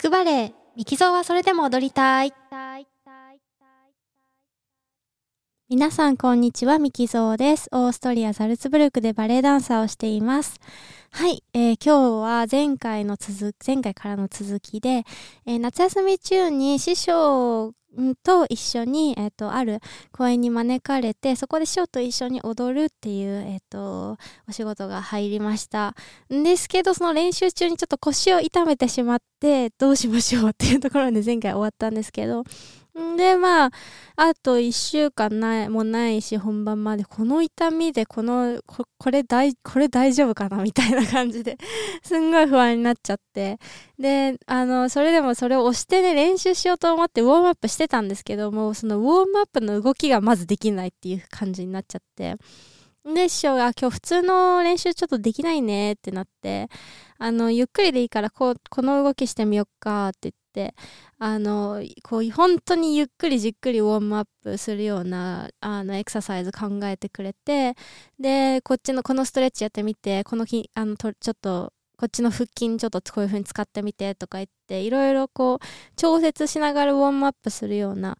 クバレー、ミキゾーはそれでも踊りたい。皆さんこんにちは、ミキゾーです。オーストリア・ザルツブルクでバレエダンサーをしています。はい、えー今日は前回の続前回からの続きで、えー夏休み中に師匠と一緒に、えっ、と、ある公演に招かれて、そこで師匠と一緒に踊るっていう、えっ、と、お仕事が入りました。んですけど、その練習中にちょっと腰を痛めてしまって、どうしましょうっていうところで前回終わったんですけど、で、まあ、あと1週間ない、もないし、本番まで、この痛みで、この、ここれ大、これ大丈夫かなみたいな感じで、すんごい不安になっちゃって。で、あの、それでもそれを押してね、練習しようと思ってウォームアップしてたんですけども、そのウォームアップの動きがまずできないっていう感じになっちゃって。で、師匠が今日普通の練習ちょっとできないねってなって、あの、ゆっくりでいいから、こう、この動きしてみよっかってって、あの、こう、本当にゆっくりじっくりウォームアップするような、あの、エクササイズ考えてくれて、で、こっちの、このストレッチやってみて、このき、あの、とちょっと、こっちの腹筋ちょっとこういう風に使ってみてとか言って、いろいろこう、調節しながらウォームアップするような、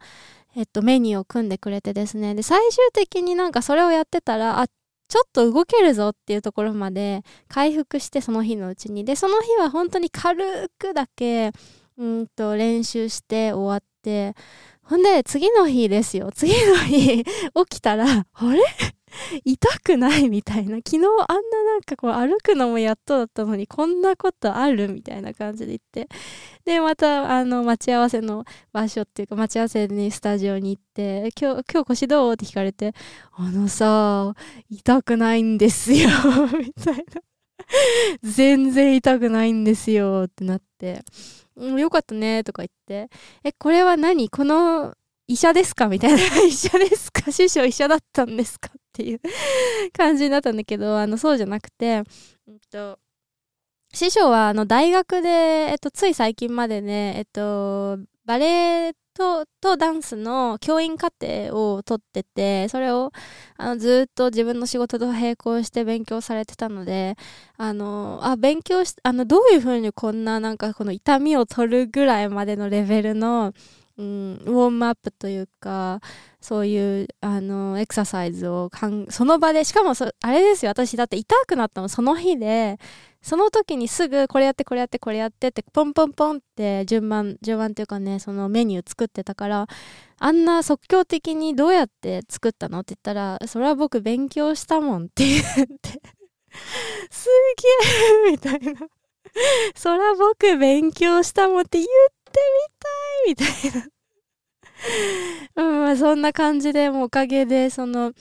えっと、メニューを組んでくれてですね。で、最終的になんかそれをやってたら、あ、ちょっと動けるぞっていうところまで回復して、その日のうちに。で、その日は本当に軽くだけ、うんと、練習して終わって、ほんで、次の日ですよ。次の日、起きたら、あれ？痛くないみたいな。昨日あんななんかこう歩くのもやっとだったのに、こんなことあるみたいな感じで言って。で、また、あの、待ち合わせの場所っていうか、待ち合わせにスタジオに行って、今日、今日腰どう？って聞かれて、あのさ、痛くないんですよ、みたいな。全然痛くないんですよ、ってなって。うん、よかったね、とか言って。え、これは何？この医者ですか？みたいな。医者ですか？師匠医者だったんですか？っていう 感じになったんだけど、あの、そうじゃなくて、うんと、師匠は、あの、大学で、えっと、つい最近までね、えっと、バレエと、とダンスの教員課程を取ってて、それを、あの、ずっと自分の仕事と並行して勉強されてたので、あの、あ、勉強し、あの、どういうふうにこんな、なんか、この痛みを取るぐらいまでのレベルの、うん、ウォームアップというか、そういう、あの、エクササイズをかん、その場で、しかもそ、あれですよ、私だって痛くなったのその日で、その時にすぐこれやってこれやってこれやってってポンポンポンって順番順番っていうかねそのメニュー作ってたからあんな即興的にどうやって作ったのって言ったらそれは僕勉強したもんって言ってすげえみたいな。そら僕勉強したもんって言ってみたいみたいな。うんまあそんな感じでもうおかげでその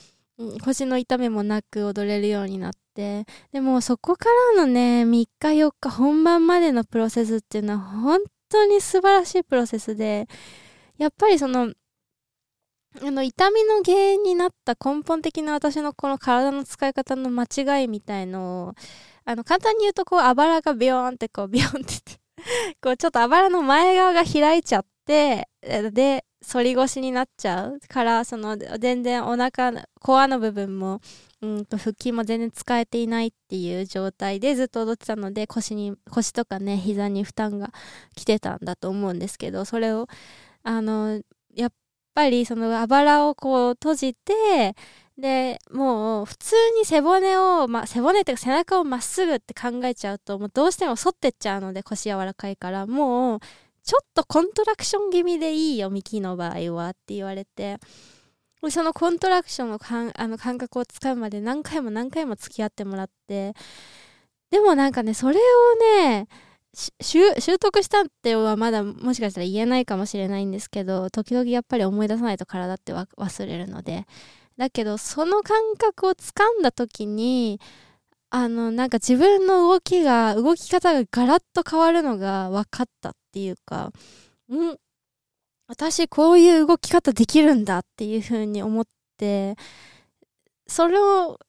腰の痛みもなく踊れるようになって。でもそこからのね、3日4日本番までのプロセスっていうのは本当に素晴らしいプロセスで、やっぱりその、あの、痛みの原因になった根本的な私のこの体の使い方の間違いみたいのを、あの、簡単に言うとこう、あばらがビヨーンってこう、ビヨーンって、こう、ちょっとあばらの前側が開いちゃって、で、反り腰になっちゃうから、その、全然お腹、コアの部分も、うんと腹筋も全然使えていないっていう状態でずっと踊ってたので腰に腰とかね膝に負担が来てたんだと思うんですけどそれをあのやっぱりそのあばらをこう閉じてでもう普通に背骨を、ま、背骨っていうか背中をまっすぐって考えちゃうともうどうしても反ってっちゃうので腰柔らかいからもうちょっとコントラクション気味でいいよミキの場合はって言われて。そのコントラクションのかんあの感覚をつかむまで何回も何回も付き合ってもらって。でもなんかねそれをね習得したってはまだもしかしたら言えないかもしれないんですけど時々やっぱり思い出さないと体って忘れるので。だけどその感覚をつかんだ時にあのなんか自分の動きが動き方がガラッと変わるのが分かったっていうかん私こういう動き方できるんだっていう風に思ってそれを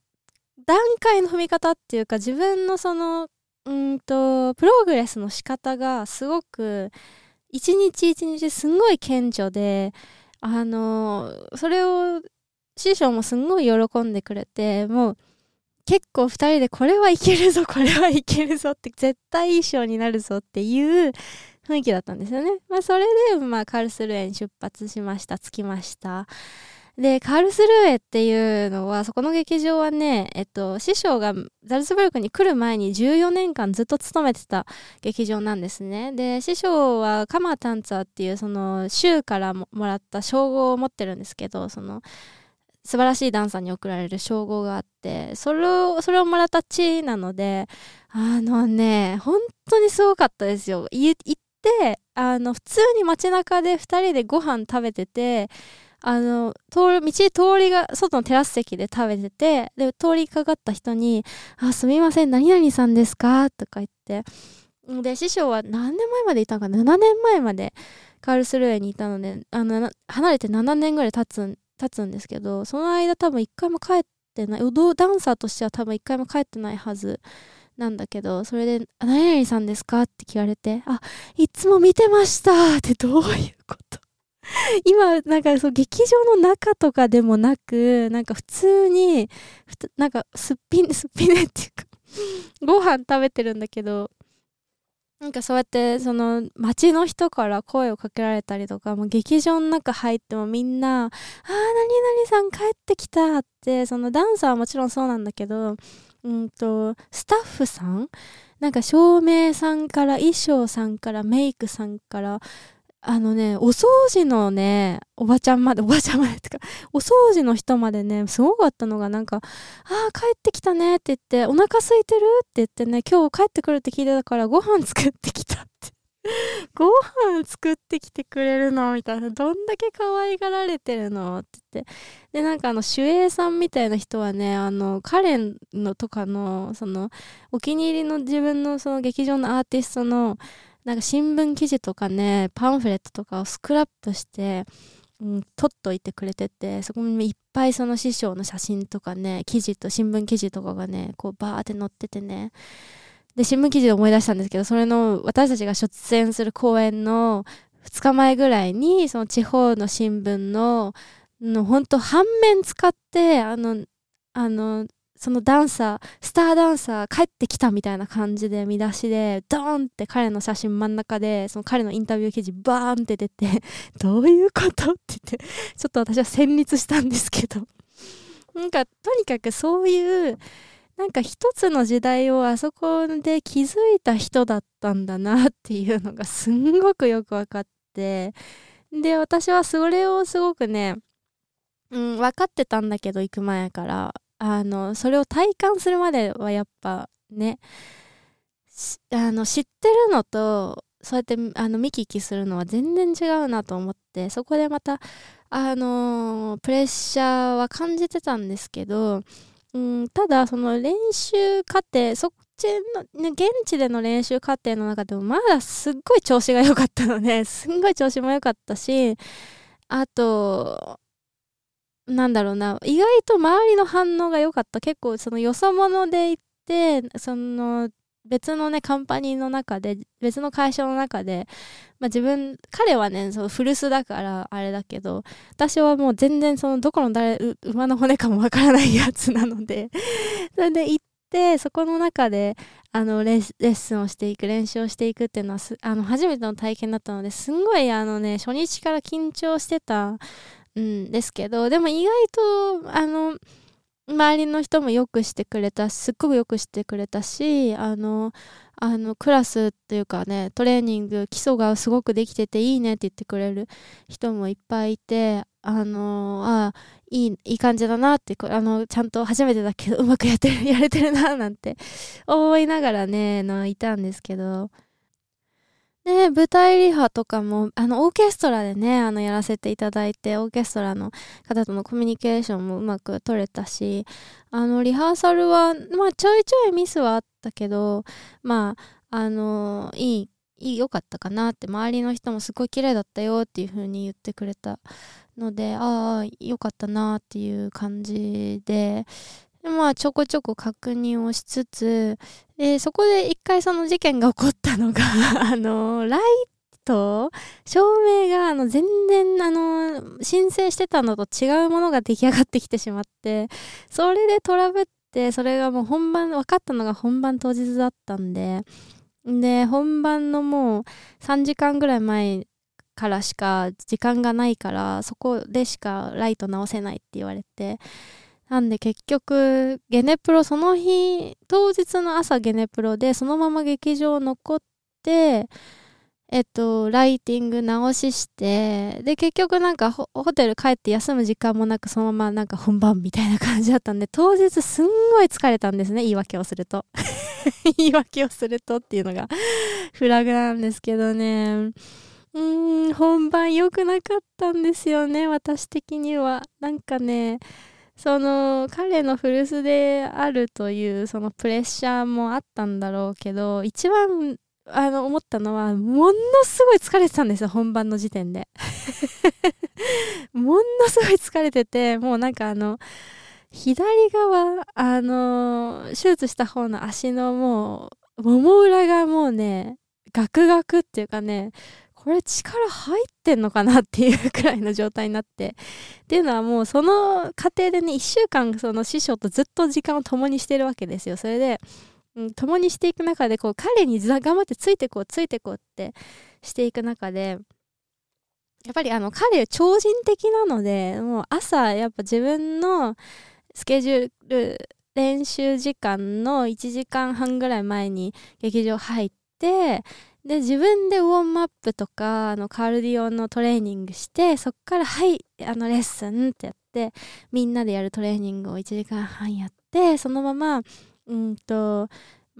段階の踏み方っていうか自分のそのうんとプログレスの仕方がすごく一日一日すごい顕著であのそれを師匠もすんごい喜んでくれてもう結構二人でこれはいけるぞこれはいけるぞって絶対いい賞になるぞっていう雰囲気だったんですよね。まあ、それで、まあ、カールスルーエに出発しました。着きました。で、カールスルーエっていうのは、そこの劇場はね、えっと、師匠がザルツブルクに来る前に14年間ずっと勤めてた劇場なんですね。で、師匠はカマータンツァーっていう、その、州からもらった称号を持ってるんですけど、その、素晴らしいダンサーに贈られる称号があって、それを、それをもらった地なので、あのね、本当にすごかったですよ。行って、あの、普通に街中で2人でご飯食べてて、あの、通る、道通りが、外のテラス席で食べてて、で、通りかかった人に、あ、すみません、何々さんですか？とか言って、で、師匠は何年前までいたのか ?7 年前までカールスルーエにいたので、あの、離れて7年ぐらい経つん、経つんですけど、その間多分一回も帰ってない、ダンサーとしては多分一回も帰ってないはずなんだけど、それで、何々さんですか？って聞かれて、あ、いつも見てましたってどういうこと？今、なんかそう、劇場の中とかでもなく、なんか普通に、なんかすっぴん、すっぴんねっていうかご飯食べてるんだけど、なんかそうやって、その、街の人から声をかけられたりとか、もう劇場の中入ってもみんな、あー、何々さん帰ってきたって、そのダンサーはもちろんそうなんだけど、うんと、スタッフさんなんか照明さんから衣装さんからメイクさんからあのね、お掃除のね、おばちゃんまで、おばちゃんまでってか、お掃除の人までね、すごかったのが、なんか、ああ、帰ってきたねって言って、お腹空いてる？って言ってね、今日帰ってくるって聞いてたからご飯作ってきたって。ご飯作ってきてくれるの？みたいな。どんだけ可愛がられてるの？って言って。で、なんかあの、守衛さんみたいな人はね、あの、カレンのとかの、その、お気に入りの自分のその劇場のアーティストの、なんか新聞記事とかね、パンフレットとかをスクラップして、うん、取っといてくれてて、そこにいっぱいその師匠の写真とかね、記事と新聞記事とかがね、こうバーって載っててね。で、新聞記事で思い出したんですけど、それの私たちが出演する公演の2日前ぐらいに、その地方の新聞の、の本当半面使って、あの、あの、そのダンサー、スターダンサー帰ってきたみたいな感じで見出しで、ドーンって彼の写真真ん中で、その彼のインタビュー記事バーンって出て、どういうことって言って、ちょっと私は戦慄したんですけど。なんか、とにかくそういう、なんか一つの時代をあそこで気づいた人だったんだなっていうのがすんごくよく分かって、で、私はそれをすごくね、うん、分かってたんだけど、行く前から。あの、それを体感するまではやっぱね、あの、知ってるのと、そうやってあの見聞きするのは全然違うなと思ってそこでまたあのプレッシャーは感じてたんですけど、うん、ただその練習過程そっちの、ね、現地での練習過程の中でもまだすっごい調子が良かったのですんごい調子も良かったしあとなんだろうな、意外と周りの反応が良かった。結構そのよそ者で行って、その別のね、カンパニーの中で、別の会社の中で、まあ自分、彼はね、その古巣だからあれだけど、私はもう全然そのどこの誰、馬の骨かもわからないやつなので それで行って、そこの中で、あのレッスンをしていく、練習をしていくっていうのはあの、初めての体験だったので、すんごいあのね、初日から緊張してたんですけどでも意外とあの周りの人もよくしてくれたすっごくよくしてくれたしあのあのクラスっていうかねトレーニング基礎がすごくできてていいねって言ってくれる人もいっぱいいてあのあいいいい感じだなってあのちゃんと初めてだけどうまくやってるやれてるななんて思いながらねのいたんですけど。で、舞台リハとかも、あの、オーケストラでね、あの、やらせていただいて、オーケストラの方とのコミュニケーションもうまく取れたし、あの、リハーサルは、まあ、ちょいちょいミスはあったけど、まあ、あの、いい、いい、良かったかなって、周りの人もすごい綺麗だったよっていう風に言ってくれたので、ああ、良かったなっていう感じで、でまあちょこちょこ確認をしつつでそこで一回その事件が起こったのが あのライト照明があの全然あの申請してたのと違うものが出来上がってきてしまってそれでトラブってそれがもう本番分かったのが本番当日だったんでで本番のもう3時間ぐらい前からしか時間がないからそこでしかライト直せないって言われてなんで結局ゲネプロその日当日の朝ゲネプロでそのまま劇場残ってえっと、ライティング直しして、で、結局なんかホテル帰って休む時間もなく、そのままなんか本番みたいな感じだったんで、当日すんごい疲れたんですね、言い訳をすると。言い訳をするとっていうのがフラグなんですけどね。うーん、本番良くなかったんですよね、私的には。なんかね、その彼の古巣であるというそのプレッシャーもあったんだろうけど一番あの思ったのはものすごい疲れてたんですよ本番の時点で。ものすごい疲れててもうなんかあの左側あの手術した方の足のもうもも裏がもうねガクガクっていうかねこれ力入ってんのかなっていうくらいの状態になって。っていうのはもうその過程でね1週間その師匠とずっと時間を共にしてるわけですよ。それでうん、共にしていく中でこう彼に頑張ってついてこうついてこうってしていく中でやっぱりあの彼超人的なのでもう朝やっぱ自分のスケジュール練習時間の1時間半ぐらい前に劇場入ってで自分でウォームアップとかあのカルディオンのトレーニングしてそっからはいあのレッスンってやってみんなでやるトレーニングを1時間半やってそのままうんと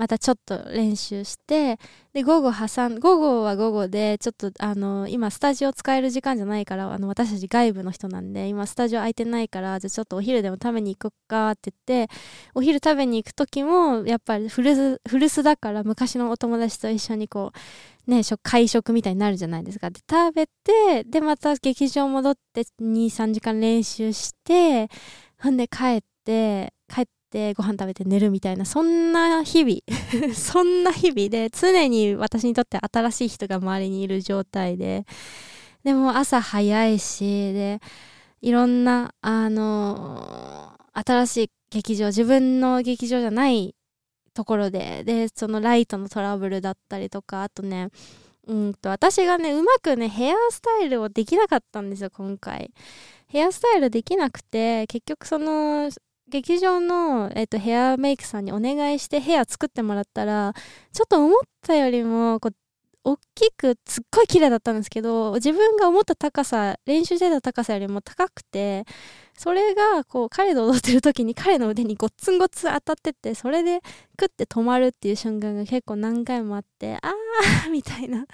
またちょっと練習してで午後挟ん午後は午後でちょっとあの今スタジオ使える時間じゃないからあの私たち外部の人なんで今スタジオ空いてないからじゃあちょっとお昼でも食べに行こっかって言ってお昼食べに行く時もやっぱり古巣古巣だから昔のお友達と一緒にこうね会食みたいになるじゃないですか。で食べてでまた劇場戻って23時間練習してほんで帰って帰ってってご飯食べて寝るみたいなそんな日々 そんな日々で常に私にとって新しい人が周りにいる状態ででも朝早いしでいろんなあの新しい劇場自分の劇場じゃないところででそのライトのトラブルだったりとかあとねうんと私がねうまくねヘアスタイルをできなかったんですよ今回。ヘアスタイルできなくて結局その劇場の、えっと、ヘアメイクさんにお願いしてヘア作ってもらったらちょっと思ったよりもこう大きくすっごい綺麗だったんですけど自分が思った高さ練習してた高さよりも高くてそれがこう彼と踊ってる時に彼の腕にごっつんごっつん当たってってそれでクッて止まるっていう瞬間が結構何回もあってあー みたいな。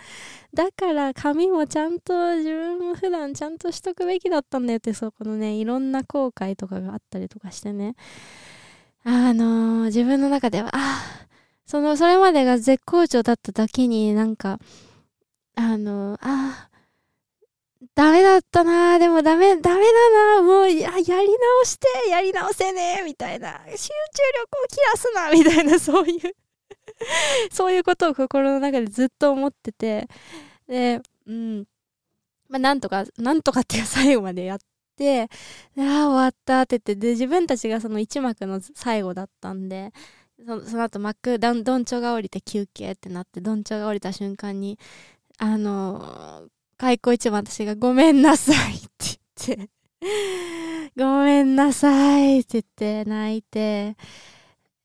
だから髪もちゃんと自分も普段ちゃんとしとくべきだったんだよってそうこのねいろんな後悔とかがあったりとかしてね。あのー、自分の中ではあそのそれまでが絶好調だっただけになんかあのー、あダメだったなでもダメ、ダメだなもうや、やり直して、やり直せねみたいな。集中力を切らすな。みたいな、そういう。そういうことを心の中でずっと思ってて。で、うん。まあ、なんとか、なんとかっていう最後までやって、ああ、終わったって言って、で、自分たちがその1幕の最後だったんで、そその後幕、どん、どんちょが降りて休憩ってなって、どんちょが降りた瞬間に、あの開口一番私がごめんなさいって言ってごめんなさいって言って泣いて、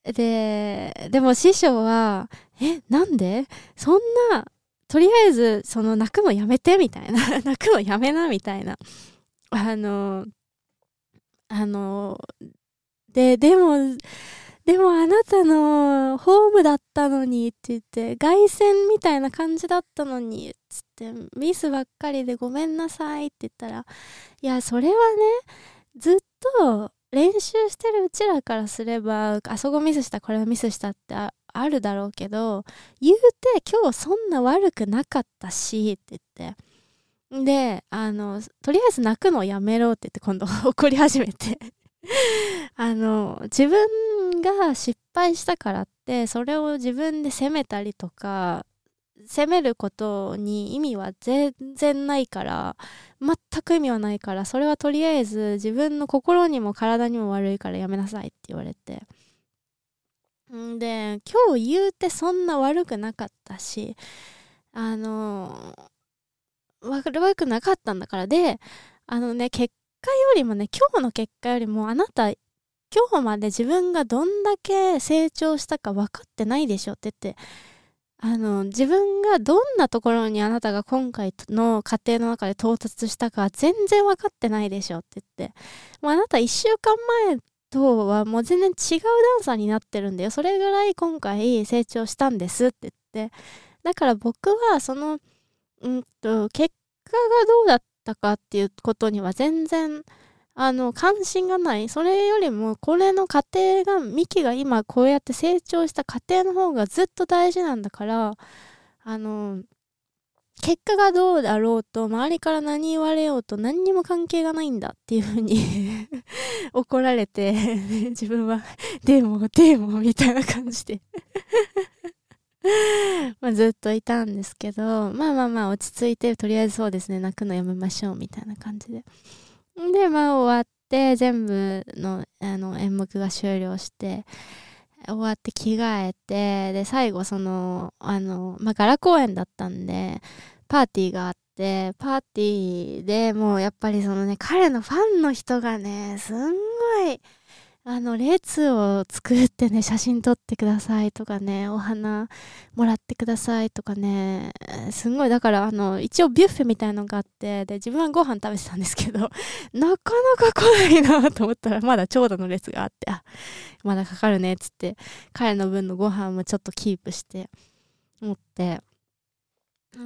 で、でも師匠は、え、なんで？そんな、とりあえず、その泣くのやめてみたいな。泣くのやめなみたいな。あの、あの、で、でも、でもあなたのホームだったのにって言って、凱旋みたいな感じだったのに、つって、ミスばっかりでごめんなさいって言ったら、いや、それはね、ずっと練習してるうちらからすれば、あそこミスした、これはミスしたってあるだろうけど、言うて今日そんな悪くなかったし、って言って。で、あの、とりあえず泣くのをやめろって言って今度 怒り始めて あの、自分が失敗したからって、それを自分で責めたりとか、責めることに意味は全然ないから、全く意味はないから、それはとりあえず自分の心にも体にも悪いからやめなさいって言われて。で今日言うてそんな悪くなかったしあの悪くなかったんだからであのね結果よりもね今日の結果よりもあなた今日まで自分がどんだけ成長したか分かってないでしょって言ってあの自分がどんなところにあなたが今回の過程の中で到達したか全然分かってないでしょって言ってもうあなた1週間前とはもう全然違うダンサーになってるんだよ。それぐらい今回成長したんですって言ってだから僕はそのうんと結果がどうだったたかっていうことには全然あの関心がないそれよりもこれの過程がミキが今こうやって成長した過程の方がずっと大事なんだからあの結果がどうだろうと周りから何言われようと何にも関係がないんだっていうふうに怒られて自分はでもでもみたいな感じで まあずっといたんですけどまあまあまあ落ち着いてとりあえずそうですね泣くのやめましょうみたいな感じで。でまあ終わって全部のあの演目が終了して終わって着替えてで最後そのあの、まあ、ガラ公演だったんでパーティーがあってパーティーでもうやっぱりそのね彼のファンの人がねすんごいあの列を作ってね写真撮ってくださいとかねお花もらってくださいとかねすごいだからあの一応ビュッフェみたいのがあってで自分はご飯食べてたんですけど なかなか来ないなと思ったらまだ長蛇の列があってあまだかかるねっつって彼の分のご飯もちょっとキープして持って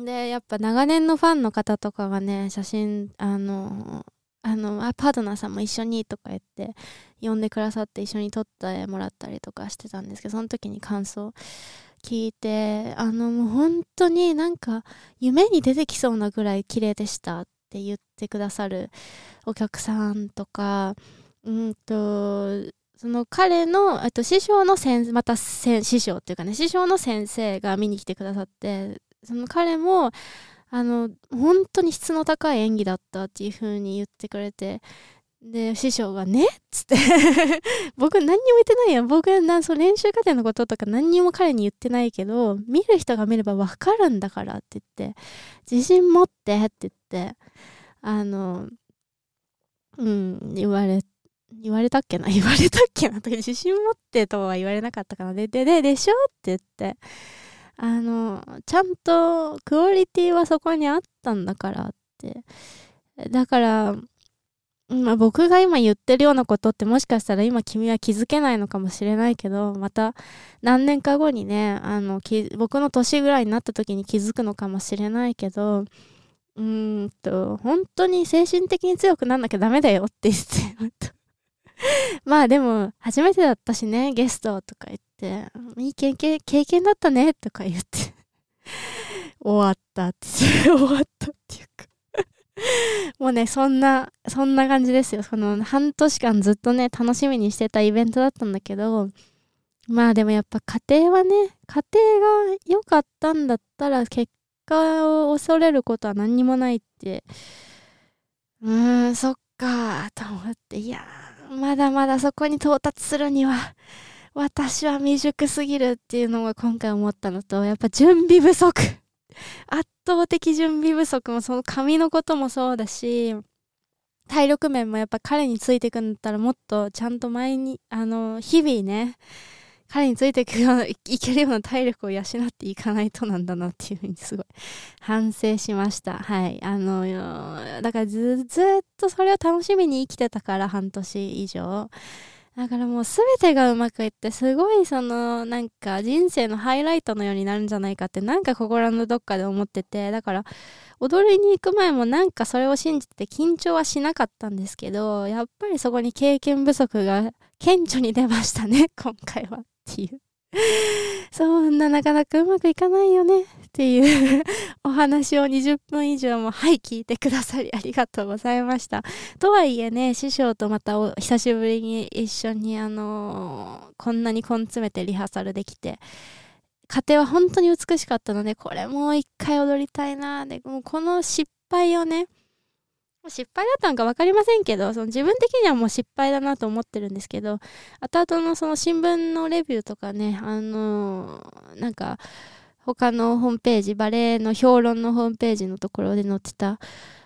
でやっぱ長年のファンの方とかがね写真あのあのパートナーさんも一緒にとか言って呼んでくださって一緒に撮ってもらったりとかしてたんですけどその時に感想聞いてあのもう本当になんか夢に出てきそうなぐらい綺麗でしたって言ってくださるお客さんとかうんとその彼のと師匠の先生また師匠っていうかね師匠の先生が見に来てくださってその彼もあの本当に質の高い演技だったっていう風に言ってくれてで師匠がねっつって。僕何にも言ってないやん。僕なそ練習過程のこととか何にも彼に言ってないけど見る人が見れば分かるんだからって言って。自信持ってって言って。あのうん言われ言われたっけな？言われたっけな？とか自信持ってとは言われなかったかな。ででででしょ？って言って。あの、ちゃんとクオリティはそこにあったんだからって。だから、まあ、僕が今言ってるようなことってもしかしたら今君は気づけないのかもしれないけど、また何年か後にね、あの、僕の年ぐらいになった時に気づくのかもしれないけど、うんと、本当に精神的に強くなんなきゃダメだよって言って、まあでも、初めてだったしね、ゲストとか言ってって、いい経験、経験だったね、とか言って 終わったって、終わったっていうかもうね、そんな、そんな感じですよ。その半年間ずっとね、楽しみにしてたイベントだったんだけど、まあでもやっぱ家庭はね、家庭が良かったんだったら結果を恐れることは何にもないって、うーん、そっか、と思って、いやまだまだそこに到達するには、私は未熟すぎるっていうのが今回思ったのと、やっぱ準備不足。圧倒的準備不足も、その髪のこともそうだし、体力面もやっぱ彼についていくんだったらもっとちゃんと前に、あの、日々ね、彼についていくような、いけるような体力を養っていかないとなんだなっていうふうにすごい 反省しました。はい。あの、だからず、ずっとそれを楽しみに生きてたから半年以上。だからもう全てがうまくいって、すごいその、なんか人生のハイライトのようになるんじゃないかって、なんか心のどっかで思ってて、だから、踊りに行く前もなんかそれを信じて緊張はしなかったんですけど、やっぱりそこに経験不足が顕著に出ましたね、今回は。っていう。そんななかなかうまくいかないよねっていう お話を20分以上もはい聞いてくださりありがとうございました。とはいえね、師匠とまたお久しぶりに一緒にあのー、こんなに根詰めてリハーサルできて、家庭は本当に美しかったので、これもう一回踊りたいなで、もこの失敗をね、失敗だったのか分かりませんけど、その自分的にはもう失敗だなと思ってるんですけど、後々のその新聞のレビューとかね、あのー、なんか、他のホームページ、バレエの評論のホームページのところで載ってた、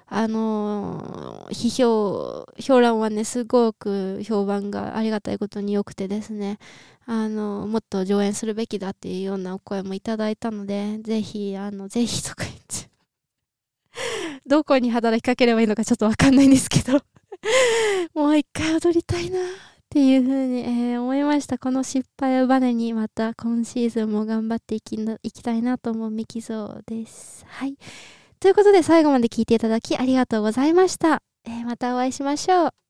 あのー、批評、評論はね、すごく評判がありがたいことに良くてですね、あのー、もっと上演するべきだっていうようなお声もいただいたので、ぜひ、あの、ぜひとか言って。どこに働きかければいいのかちょっとわかんないんですけど もう一回踊りたいなっていうふうに、えー、思いました。この失敗をバネにまた今シーズンも頑張っていきいきたいなと思うミキゾーです。はい。ということで最後まで聞いていただきありがとうございました。えー、またお会いしましょう。